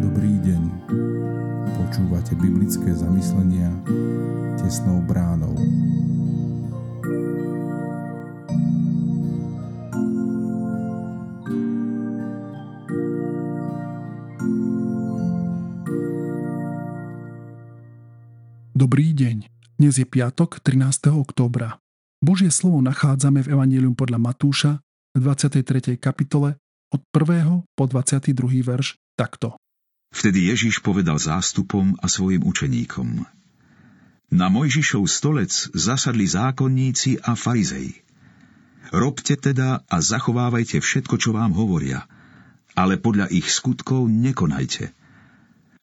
Dobrý deň. Počúvate biblické zamyslenia tesnou bránou. Dobrý deň. Dnes je piatok, 13. októbra. Božie slovo nachádzame v Evangelium podľa Matúša v 23. kapitole od 1. po 22. verš takto. Vtedy Ježiš povedal zástupom a svojim učeníkom. Na Mojžišov stolec zasadli zákonníci a farizei. Robte teda a zachovávajte všetko, čo vám hovoria, ale podľa ich skutkov nekonajte.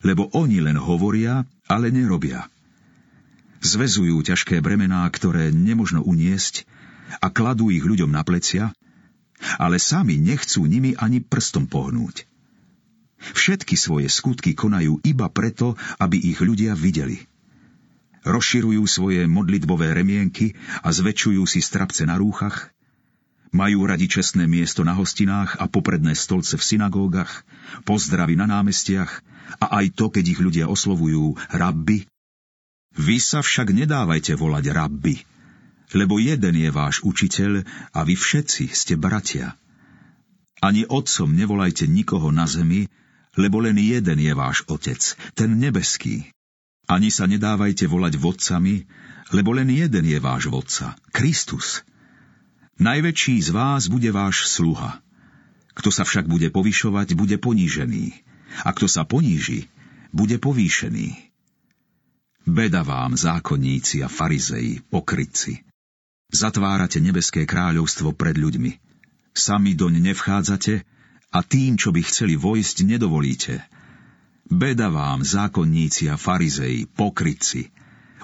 Lebo oni len hovoria, ale nerobia. Zvezujú ťažké bremená, ktoré nemožno uniesť a kladú ich ľuďom na plecia, ale sami nechcú nimi ani prstom pohnúť. Všetky svoje skutky konajú iba preto, aby ich ľudia videli. Rozširujú svoje modlitbové remienky a zväčšujú si strapce na rúchach, majú radi čestné miesto na hostinách a popredné stolce v synagógach, pozdravy na námestiach a aj to, keď ich ľudia oslovujú rabbi, vy sa však nedávajte volať rabbi, lebo jeden je váš učiteľ a vy všetci ste bratia. Ani otcom nevolajte nikoho na zemi, lebo len jeden je váš otec, ten nebeský. Ani sa nedávajte volať vodcami, lebo len jeden je váš vodca, Kristus. Najväčší z vás bude váš sluha. Kto sa však bude povyšovať, bude ponížený. A kto sa poníži, bude povýšený. Beda vám, zákonníci a farizei, pokrytci. Zatvárate nebeské kráľovstvo pred ľuďmi. Sami doň nevchádzate a tým, čo by chceli vojsť, nedovolíte. Beda vám, zákonníci a farizei, pokrytci.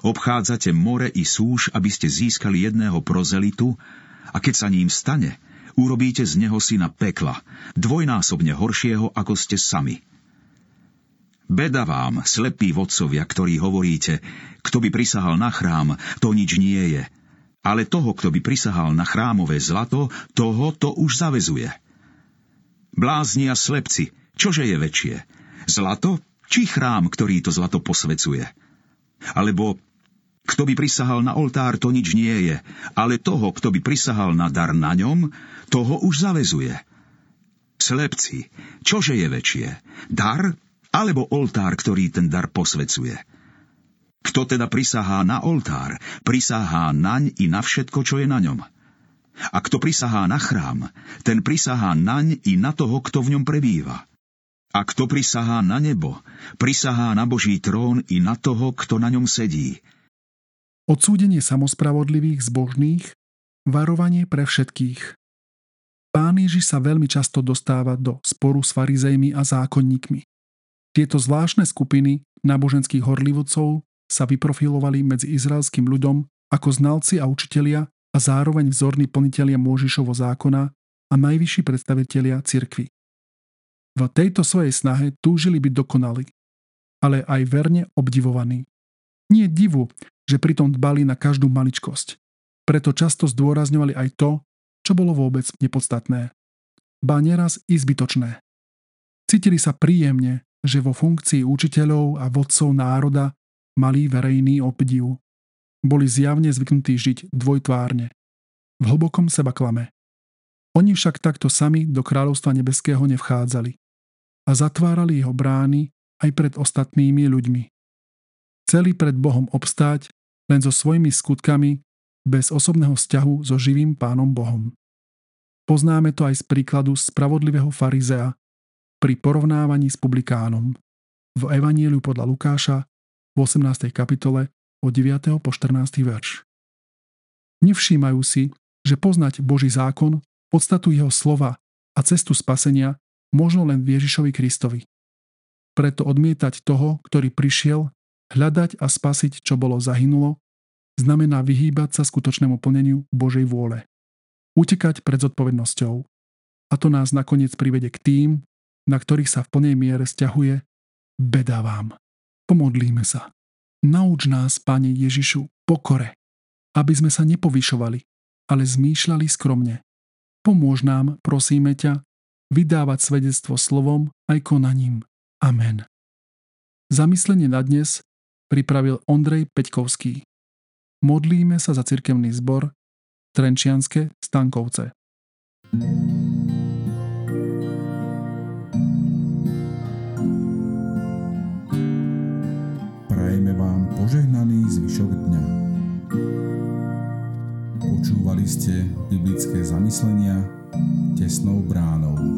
Obchádzate more i súž, aby ste získali jedného prozelitu a keď sa ním stane, urobíte z neho syna pekla, dvojnásobne horšieho, ako ste sami. Beda vám, slepí vodcovia, ktorí hovoríte, kto by prisahal na chrám, to nič nie je. Ale toho, kto by prisahal na chrámové zlato, toho to už zavezuje. Blázni a slepci, čože je väčšie? Zlato či chrám, ktorý to zlato posvecuje? Alebo kto by prisahal na oltár, to nič nie je, ale toho, kto by prisahal na dar na ňom, toho už zavezuje. Slepci, čože je väčšie? Dar alebo oltár, ktorý ten dar posvecuje. Kto teda prisahá na oltár, prisahá naň i na všetko, čo je na ňom. A kto prisahá na chrám, ten prisahá naň i na toho, kto v ňom prebýva. A kto prisahá na nebo, prisahá na Boží trón i na toho, kto na ňom sedí. Odsúdenie samospravodlivých zbožných, varovanie pre všetkých. Pán Ježiš sa veľmi často dostáva do sporu s farizejmi a zákonníkmi. Tieto zvláštne skupiny náboženských horlivcov sa vyprofilovali medzi izraelským ľudom ako znalci a učitelia a zároveň vzorní plnitelia Môžišovo zákona a najvyšší predstavitelia cirkvy. V tejto svojej snahe túžili byť dokonali, ale aj verne obdivovaní. Nie divu, že pritom dbali na každú maličkosť. Preto často zdôrazňovali aj to, čo bolo vôbec nepodstatné. Ba neraz i zbytočné. Cítili sa príjemne, že vo funkcii učiteľov a vodcov národa mali verejný obdiv. Boli zjavne zvyknutí žiť dvojtvárne. V hlbokom seba klame. Oni však takto sami do kráľovstva nebeského nevchádzali a zatvárali jeho brány aj pred ostatnými ľuďmi. Chceli pred Bohom obstáť len so svojimi skutkami bez osobného vzťahu so živým pánom Bohom. Poznáme to aj z príkladu spravodlivého farizea, pri porovnávaní s publikánom. V Evaníliu podľa Lukáša v 18. kapitole od 9. po 14. verš. Nevšímajú si, že poznať Boží zákon, podstatu jeho slova a cestu spasenia možno len v Ježišovi Kristovi. Preto odmietať toho, ktorý prišiel, hľadať a spasiť, čo bolo zahynulo, znamená vyhýbať sa skutočnému plneniu Božej vôle. Utekať pred zodpovednosťou. A to nás nakoniec privede k tým, na ktorých sa v plnej miere stiahuje, beda vám. Pomodlíme sa. Nauč nás, Pane Ježišu, pokore, aby sme sa nepovyšovali, ale zmýšľali skromne. Pomôž nám, prosíme ťa, vydávať svedectvo slovom aj konaním. Amen. Zamyslenie na dnes pripravil Ondrej Peťkovský. Modlíme sa za cirkevný zbor Trenčianske Stankovce. Prajeme vám požehnaný zvyšok dňa. Počúvali ste biblické zamyslenia tesnou bránou.